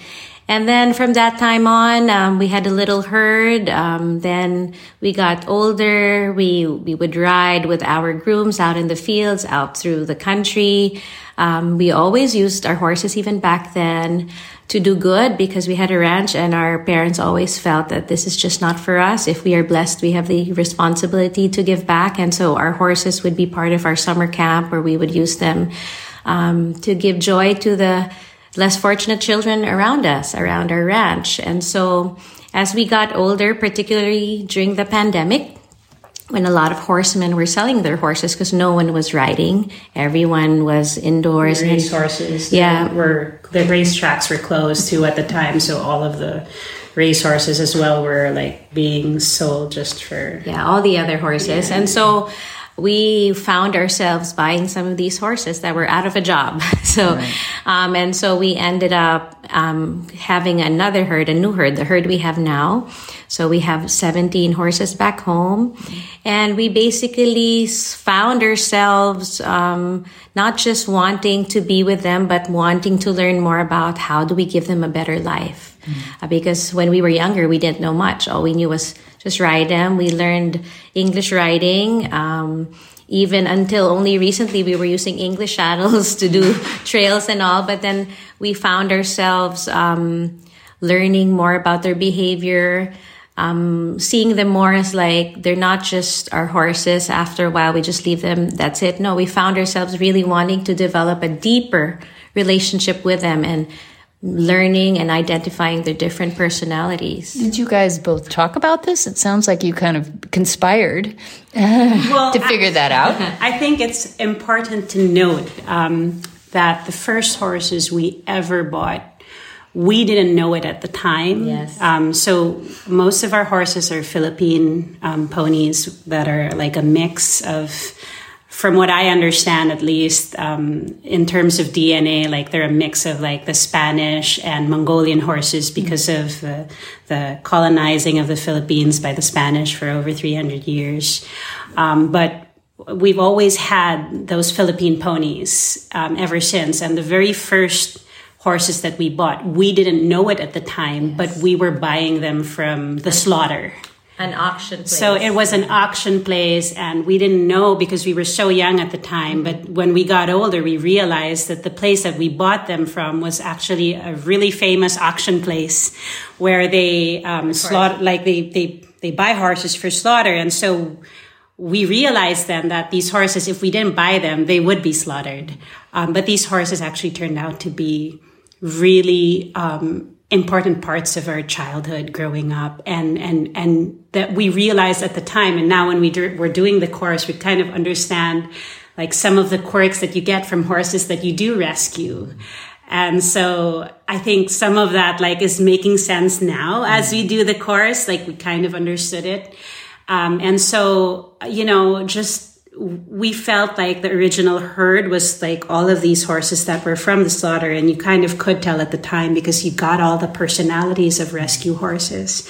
And then from that time on, um, we had a little herd. Um, then we got older. We we would ride with our grooms out in the fields, out through the country. Um, we always used our horses, even back then, to do good because we had a ranch, and our parents always felt that this is just not for us. If we are blessed, we have the responsibility to give back, and so our horses would be part of our summer camp, where we would use them um, to give joy to the less fortunate children around us, around our ranch. And so as we got older, particularly during the pandemic, when a lot of horsemen were selling their horses because no one was riding, everyone was indoors. Race horses. Yeah. Were the race tracks were closed too at the time, so all of the race horses as well were like being sold just for yeah, all the other horses. And so we found ourselves buying some of these horses that were out of a job. <laughs> So, right. um, and so we ended up um, having another herd, a new herd, the herd we have now. So we have 17 horses back home. And we basically found ourselves um, not just wanting to be with them, but wanting to learn more about how do we give them a better life. Mm-hmm. Uh, because when we were younger, we didn't know much. All we knew was just ride them. We learned English riding. Um, even until only recently, we were using English saddles to do <laughs> trails and all. But then we found ourselves um, learning more about their behavior, um, seeing them more as like they're not just our horses. After a while, we just leave them. That's it. No, we found ourselves really wanting to develop a deeper relationship with them and learning and identifying their different personalities. Did you guys both talk about this? It sounds like you kind of conspired well, to figure I, that out. <laughs> I think it's important to note um, that the first horses we ever bought we didn't know it at the time. Yes. Um, so most of our horses are Philippine um, ponies that are like a mix of, from what I understand, at least um, in terms of DNA, like they're a mix of like the Spanish and Mongolian horses because of the, the, colonizing of the Philippines by the Spanish for over 300 years. Um, but we've always had those Philippine ponies um, ever since. And the very first horses that we bought. We didn't know it at the time, yes. but we were buying them from the slaughter. An auction place. So it was an auction place, and we didn't know because we were so young at the time. But when we got older, we realized that the place that we bought them from was actually a really famous auction place where they um, slaughter, like they, they, they buy horses for slaughter. And so we realized then that these horses, if we didn't buy them, they would be slaughtered. Um, but these horses actually turned out to be really um, important parts of our childhood growing up. And and and that we realized at the time and now when we do, we're doing the course we kind of understand like some of the quirks that you get from horses that you do rescue. And so i think some of that like is making sense now as we do the course like we kind of understood it. Um, and so you know just we felt like the original herd was like all of these horses that were from the slaughter and you kind of could tell at the time because you got all the personalities of rescue horses.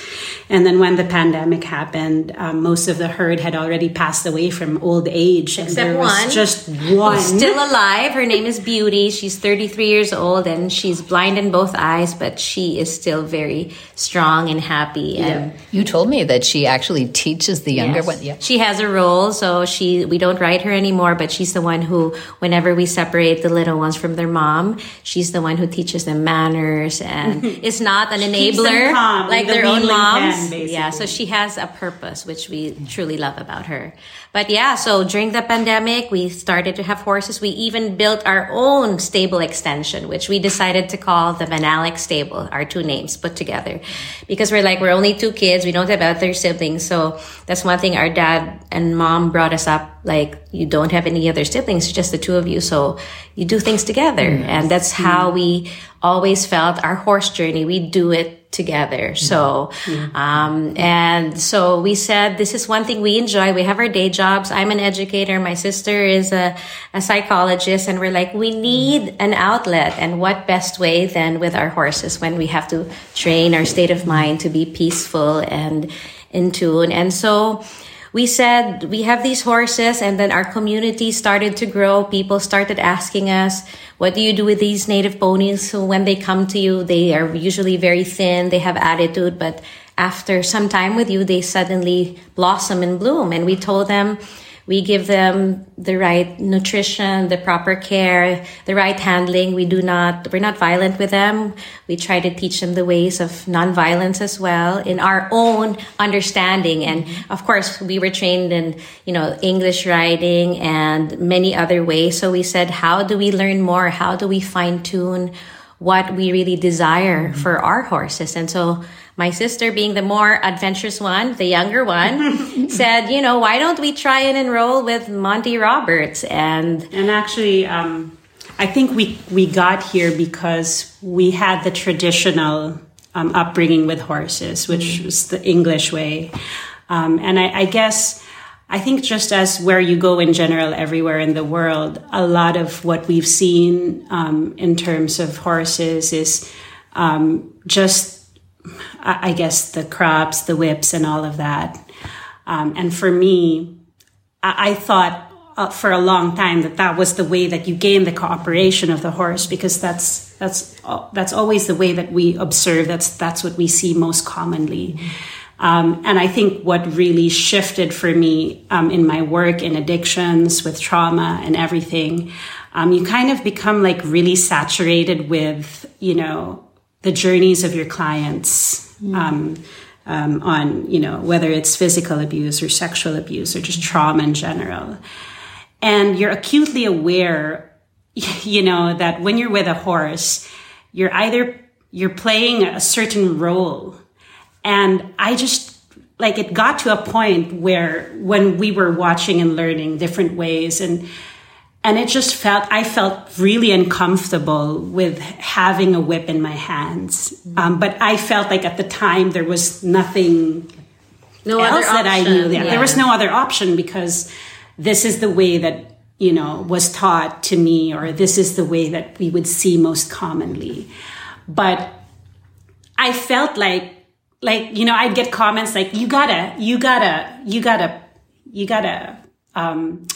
And then when the pandemic happened um, most of the herd had already passed away from old age except one. just one. still alive. Her name is beauty. She's 33 years old and she's blind in both eyes but she is still very strong and happy and yeah. you told me that she actually teaches the younger yes. one. Yeah. She has a role so she we don't ride her anymore, but she's the one who, whenever we separate the little ones from their mom, she's the one who teaches them manners and is not an enabler like the their own moms. Pen, yeah, so she has a purpose, which we truly love about her. But yeah, so during the pandemic, we started to have horses. We even built our own stable extension, which we decided to call the VanAlex Stable, our two names put together. Because we're like, we're only two kids. We don't have other siblings. So that's one thing our dad and mom brought us up. Like, you don't have any other siblings, just the two of you. So you do things together. Mm-hmm. And that's how we always felt our horse journey. We do it together. So, um, and so we said, this is one thing we enjoy. We have our day jobs. I'm an educator. My sister is a, a psychologist and we're like, we need an outlet. And what best way than with our horses when we have to train our state of mind to be peaceful and in tune. And so, we said we have these horses and then our community started to grow. People started asking us, what do you do with these native ponies? So when they come to you, they are usually very thin. They have attitude, but after some time with you, they suddenly blossom and bloom. And we told them, we give them the right nutrition, the proper care, the right handling. We do not, we're not violent with them. We try to teach them the ways of nonviolence as well in our own understanding. And of course, we were trained in, you know, English writing and many other ways. So we said, how do we learn more? How do we fine tune what we really desire mm-hmm. for our horses? And so my sister, being the more adventurous one, the younger one, <laughs> said, you know, why don't we try and enroll with Monty Roberts? And and actually, um, I think we we got here because we had the traditional um, upbringing with horses, which mm. was the English way, um, and I, I guess I think just as where you go in general, everywhere in the world, a lot of what we've seen um, in terms of horses is um, just, I guess, the crops, the whips, and all of that. Um, and for me, I, I thought uh, for a long time that that was the way that you gain the cooperation of the horse because that's that's uh, that's always the way that we observe. That's that's what we see most commonly. Um, and I think what really shifted for me um, in my work in addictions, with trauma and everything, um, you kind of become like really saturated with, you know, the journeys of your clients. Mm. Um, um, on, you know, whether it's physical abuse or sexual abuse or just mm. trauma in general. And you're acutely aware, <laughs> you know, that when you're with a horse, you're either, you're playing a certain role and I just, like, it got to a point where when we were watching and learning different ways and, and it just felt, I felt really uncomfortable with having a whip in my hands. Um, but I felt like at the time there was nothing no else that I knew. Yeah. There was no other option because this is the way that you know was taught to me or this is the way that we would see most commonly but i felt like like you know i'd get comments like you gotta you gotta you gotta you gotta um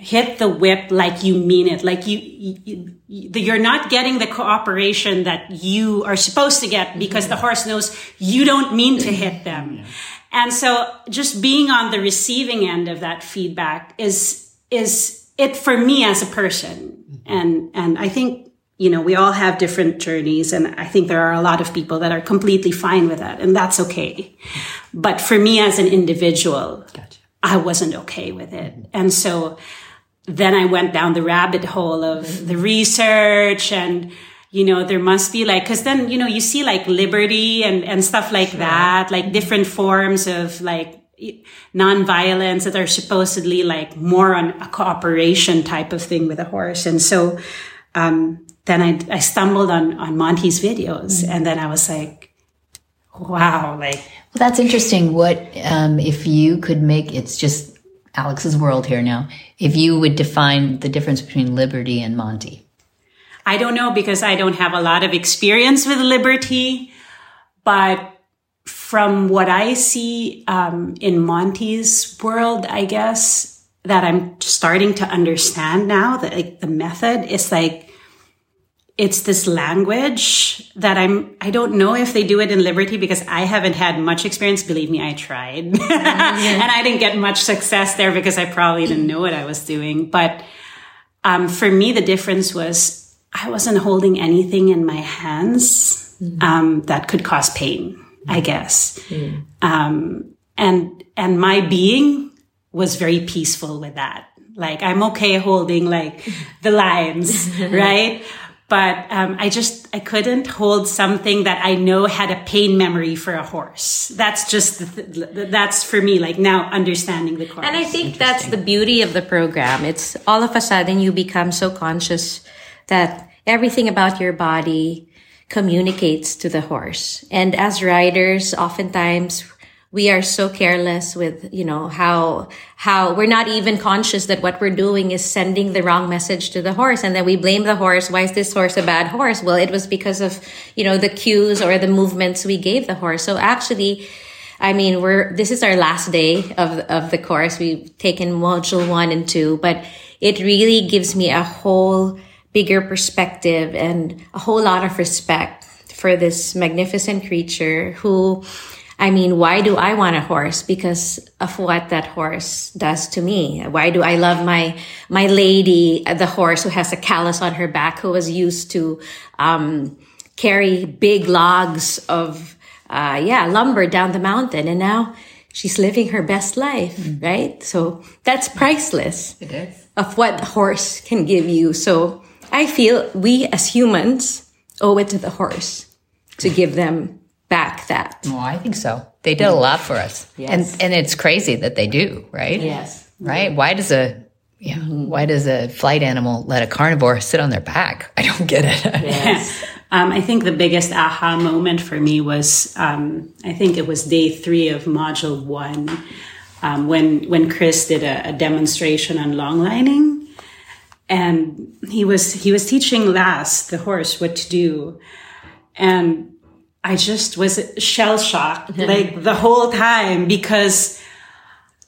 hit the whip like you mean it like you, you, you are not getting the cooperation that you are supposed to get because the horse knows you don't mean to hit them and so just being on the receiving end of that feedback is is it for me as a person mm-hmm. and and i think you know, we all have different journeys. And I think there are a lot of people that are completely fine with that. And that's okay. But for me as an individual, gotcha. I wasn't okay with it. Mm-hmm. And so then I went down the rabbit hole of the research and, you know, there must be like, cause then, you know, you see like liberty and, and stuff like sure. that, like different forms of like nonviolence that are supposedly like more on a cooperation type of thing with a horse. And so, um, then I, I stumbled on, on Monty's videos mm-hmm. and then I was like, wow, like. Well, that's interesting. What, um, if you could make, it's just Alex's world here now, if you would define the difference between Liberty and Monty? I don't know because I don't have a lot of experience with Liberty, but from what I see um, in Monty's world, I guess that I'm starting to understand now that like the method is like it's this language that I'm, I don't know if they do it in Liberty because I haven't had much experience. Believe me, I tried <laughs> and I didn't get much success there because I probably didn't know what I was doing. But, um, for me, the difference was I wasn't holding anything in my hands, mm-hmm. um, that could cause pain, I mm-hmm. guess. Mm. Um, and, and my being was very peaceful with that. Like I'm okay holding like the lines, <laughs> right? But um, I just I couldn't hold something that I know had a pain memory for a horse. That's just that's for me like now understanding the course. And I think that's the beauty of the program. It's all of a sudden you become so conscious that everything about your body communicates to the horse. And as riders, oftentimes we are so careless with, you know, how, how we're not even conscious that what we're doing is sending the wrong message to the horse. And then we blame the horse. Why is this horse a bad horse? Well, it was because of, you know, the cues or the movements we gave the horse. So actually, I mean, we're, this is our last day of, of the course. We've taken module one and two, but it really gives me a whole bigger perspective and a whole lot of respect for this magnificent creature who, I mean, why do I want a horse? Because of what that horse does to me. Why do I love my, my lady, the horse who has a callus on her back, who was used to, um, carry big logs of, uh, yeah, lumber down the mountain. And now she's living her best life, mm. right? So that's priceless. It is. Of what the horse can give you. So I feel we as humans owe it to the horse to give them back that. Oh, I think so. They did a lot for us. Yes. And and it's crazy that they do, right? Yes. Right? Why does a yeah, mm-hmm. why does a flight animal let a carnivore sit on their back? <laughs> I don't get it. Yes. <laughs> um, I think the biggest aha moment for me was um, I think it was day three of module one um, when when Chris did a, a demonstration on long lining, and he was he was teaching Lass the horse what to do, and I just was shell shocked <laughs> like the whole time because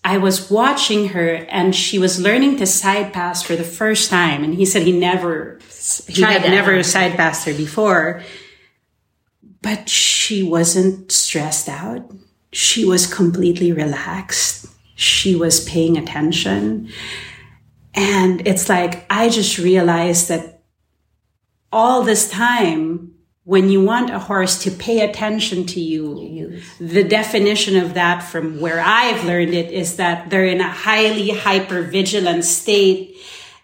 I was watching her and she was learning to side pass for the first time, and he said he never he Tried had that. never side passed her before, but she wasn't stressed out. She was completely relaxed. She was paying attention. And it's like, I just realized that all this time, when you want a horse to pay attention to you, the definition of that from where I've learned it is that they're in a highly hyper vigilant state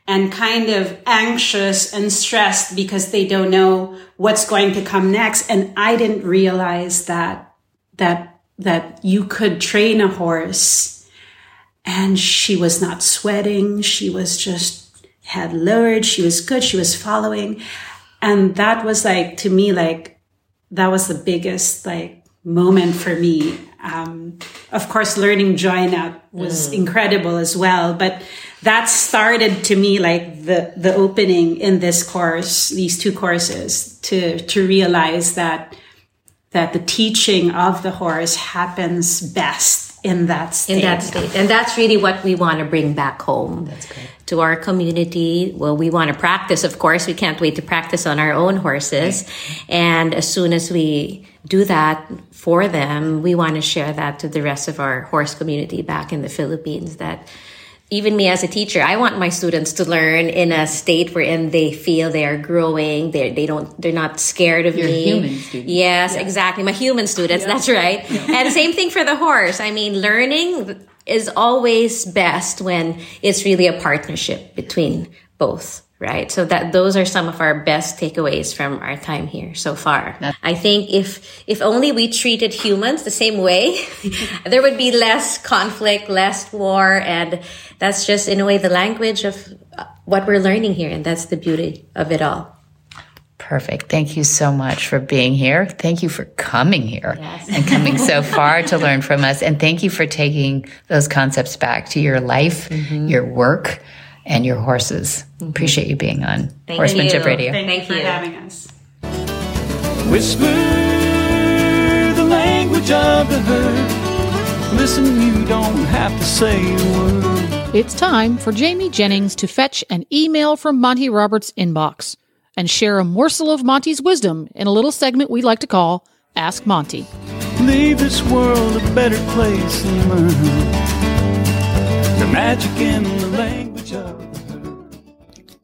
and kind of anxious and stressed because they don't know what's going to come next. And I didn't realize that, that, that you could train a horse and she was not sweating. She was just had lowered. She was good. She was following. And that was like, to me, like, that was the biggest like moment for me. Um, of course, learning join out was incredible as well, but that started to me like the, the opening in this course, these two courses to, to realize that, that the teaching of the horse happens best in that state. in that state. And that's really what we want to bring back home to our community. Well, we want to practice, of course. We can't wait to practice on our own horses. And as soon as we do that for them, we want to share that to the rest of our horse community back in the Philippines that even me as a teacher, I want my students to learn in a state wherein they feel they are growing. They they don't they're not scared of You're me. human student. Yes, exactly. My human students. That's right. And same thing for the horse. I mean, learning is always best when it's really a partnership between both. Right. So that those are some of our best takeaways from our time here so far. I think if, if only we treated humans the same way, <laughs> there would be less conflict, less war. And that's just in a way the language of uh, what we're learning here. And that's the beauty of it all. Perfect. Thank you so much for being here. Thank you for coming here and coming so <laughs> far to learn from us. And thank you for taking those concepts back to your life, your work, and your horses. Mm-hmm. Appreciate you being on Thank Horsemanship you. Radio. Thank, Thank you for you. having us. Whisper the language of the herd. Listen, you don't have to say a word. It's time for Jamie Jennings to fetch an email from Monty Roberts' inbox and share a morsel of Monty's wisdom in a little segment we like to call Ask Monty. Leave this world a better place and learn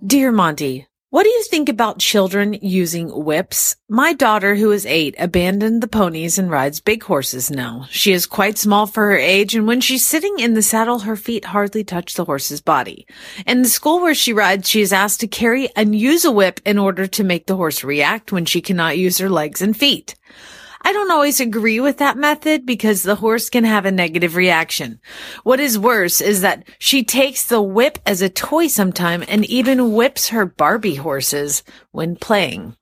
Dear Monty, what do you think about children using whips? My daughter, who is eight, abandoned the ponies and rides big horses now. She is quite small for her age, and when she's sitting in the saddle, her feet hardly touch the horse's body. In the school where she rides, she is asked to carry and use a whip in order to make the horse react when she cannot use her legs and feet. I don't always agree with that method because the horse can have a negative reaction. What is worse is that she takes the whip as a toy sometime and even whips her Barbie horses when playing.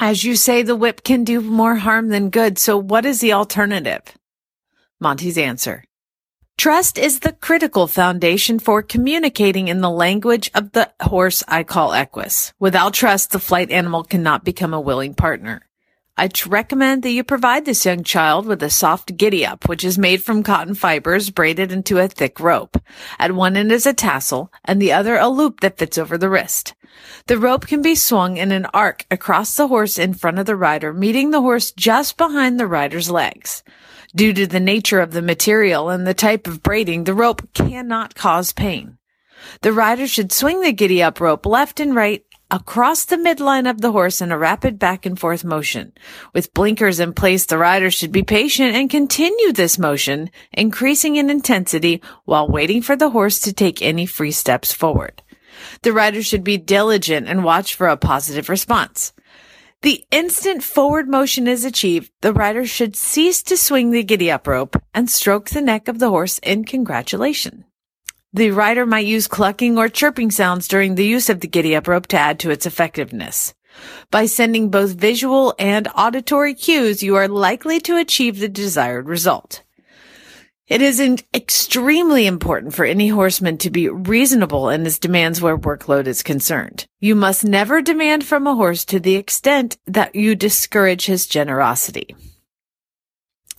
As you say, the whip can do more harm than good. So what is the alternative? Monty's answer. Trust is the critical foundation for communicating in the language of the horse I call Equus. Without trust, the flight animal cannot become a willing partner. I recommend that you provide this young child with a soft giddy up, which is made from cotton fibers braided into a thick rope. At one end is a tassel and the other a loop that fits over the wrist. The rope can be swung in an arc across the horse in front of the rider, meeting the horse just behind the rider's legs. Due to the nature of the material and the type of braiding, the rope cannot cause pain. The rider should swing the giddy up rope left and right across the midline of the horse in a rapid back and forth motion. With blinkers in place, the rider should be patient and continue this motion, increasing in intensity while waiting for the horse to take any free steps forward. The rider should be diligent and watch for a positive response. The instant forward motion is achieved, the rider should cease to swing the giddy up rope and stroke the neck of the horse in congratulation. The rider might use clucking or chirping sounds during the use of the giddy up rope to add to its effectiveness. By sending both visual and auditory cues, you are likely to achieve the desired result. It is extremely important for any horseman to be reasonable in his demands where workload is concerned. You must never demand from a horse to the extent that you discourage his generosity.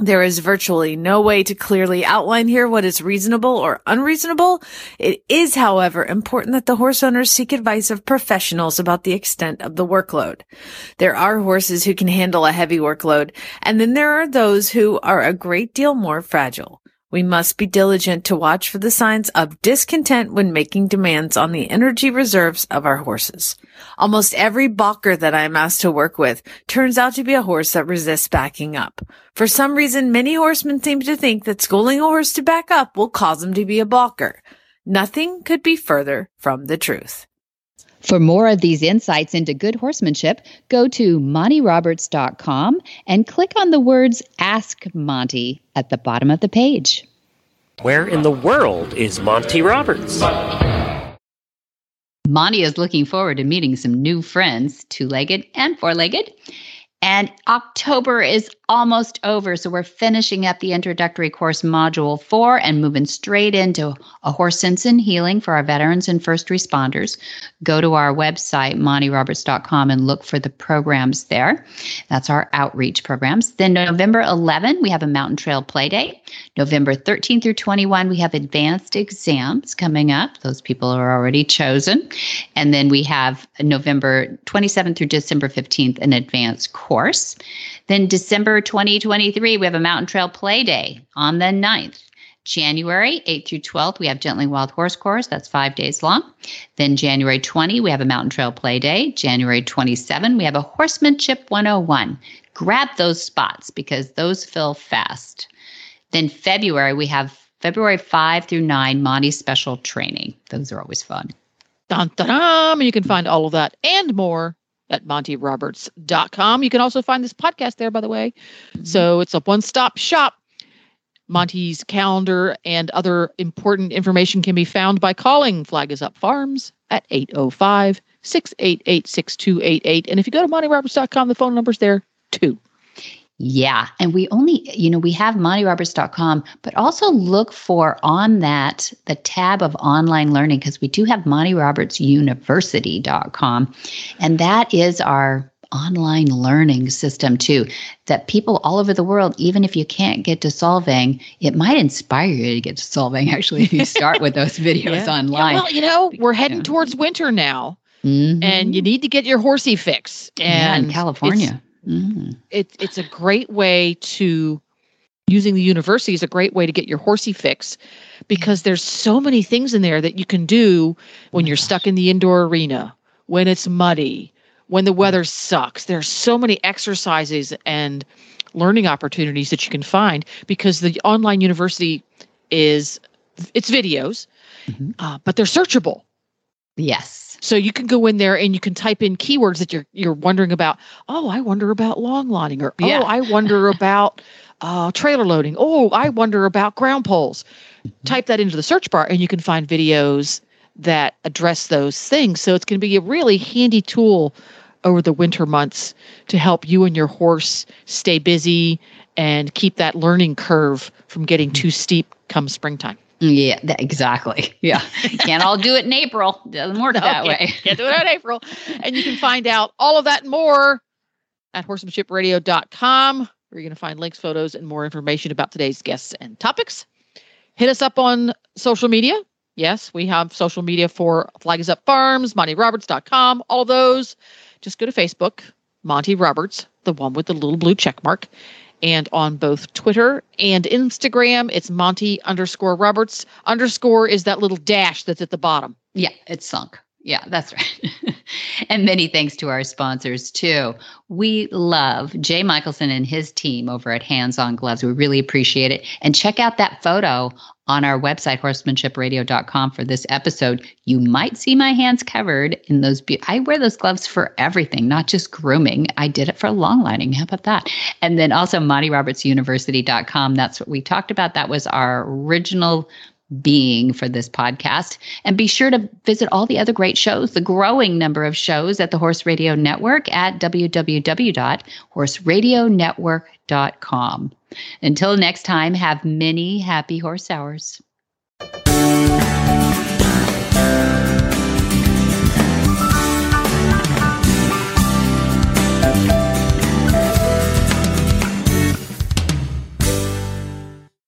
There is virtually no way to clearly outline here what is reasonable or unreasonable. It is, however, important that the horse owners seek advice of professionals about the extent of the workload. There are horses who can handle a heavy workload, and then there are those who are a great deal more fragile. We must be diligent to watch for the signs of discontent when making demands on the energy reserves of our horses. Almost every balker that I am asked to work with turns out to be a horse that resists backing up. For some reason, many horsemen seem to think that schooling a horse to back up will cause him to be a balker. Nothing could be further from the truth. For more of these insights into good horsemanship, go to montyroberts.com and click on the words Ask Monty at the bottom of the page. Where in the world is Monty Roberts? Monty is looking forward to meeting some new friends, two legged and four legged. And October is almost over. So we're finishing up the introductory course module four and moving straight into a horse sense and healing for our veterans and first responders. Go to our website, montyroberts.com, and look for the programs there. That's our outreach programs. Then November 11, we have a mountain trail play day. November 13 through 21, we have advanced exams coming up. Those people are already chosen. And then we have November 27th through December 15th, an advanced course. Then December 2023, we have a Mountain Trail Play Day on the 9th. January 8th through 12th, we have Gently Wild Horse Course. That's five days long. Then January 20, we have a Mountain Trail Play Day. January 27, we have a Horsemanship 101. Grab those spots because those fill fast. Then February, we have February 5 through 9, Monty Special Training. Those are always fun. Dun, dun, dun. You can find all of that and more at montyroberts.com. You can also find this podcast there, by the way. Mm-hmm. So it's a one stop shop. Monty's calendar and other important information can be found by calling Flag is Up Farms at 805 688 6288. And if you go to montyroberts.com, the phone number's there too. Yeah. And we only, you know, we have montyroberts.com, but also look for on that the tab of online learning because we do have montyrobertsuniversity.com. And that is our online learning system too that people all over the world even if you can't get to Solvang it might inspire you to get to Solvang <laughs> actually if you start with those <laughs> videos yeah. online yeah, well you know we're heading yeah. towards winter now mm-hmm. and you need to get your horsey fix and in california Mm. It, it's a great way to using the university is a great way to get your horsey fix because there's so many things in there that you can do when you're stuck in the indoor arena, when it's muddy, when the weather sucks. There's so many exercises and learning opportunities that you can find because the online university is it's videos, mm-hmm. uh, but they're searchable. Yes. So you can go in there and you can type in keywords that you're you're wondering about. Oh, I wonder about long lining, or yeah. oh, I wonder <laughs> about uh, trailer loading. Oh, I wonder about ground poles. Mm-hmm. Type that into the search bar, and you can find videos that address those things. So it's going to be a really handy tool over the winter months to help you and your horse stay busy and keep that learning curve from getting too steep come springtime. Yeah, that, exactly. <laughs> Yeah. can't all do it in April. Doesn't work no, that can't, way. can't do it in April. And you can find out all of that and more at horsemanshipradio.com, where you're going to find links, photos, and more information about today's guests and topics. Hit us up on social media. Yes, we have social media for Flag is Up Farms, MontyRoberts.com, all those. Just go to Facebook, Monty Roberts, the one with the little blue check mark and on both Twitter and Instagram. It's Monty underscore Roberts. Underscore is that little dash that's at the bottom. Yeah, it's sunk. Yeah, that's <laughs> right. and many thanks to our sponsors too. We love Jay Michelson and his team over at Hands on Gloves. We really appreciate it. And check out that photo on our website, horsemanshipradio.com, for this episode. You might see my hands covered in those. Be- I wear those gloves for everything, not just grooming. I did it for long lining. How about that? And then also, MontyRobertsUniversity.com. That's what we talked about. That was our original being for this podcast. And be sure to visit all the other great shows, the growing number of shows at the Horse Radio Network at www.horseradionetwork.com. Until next time, have many happy horse hours.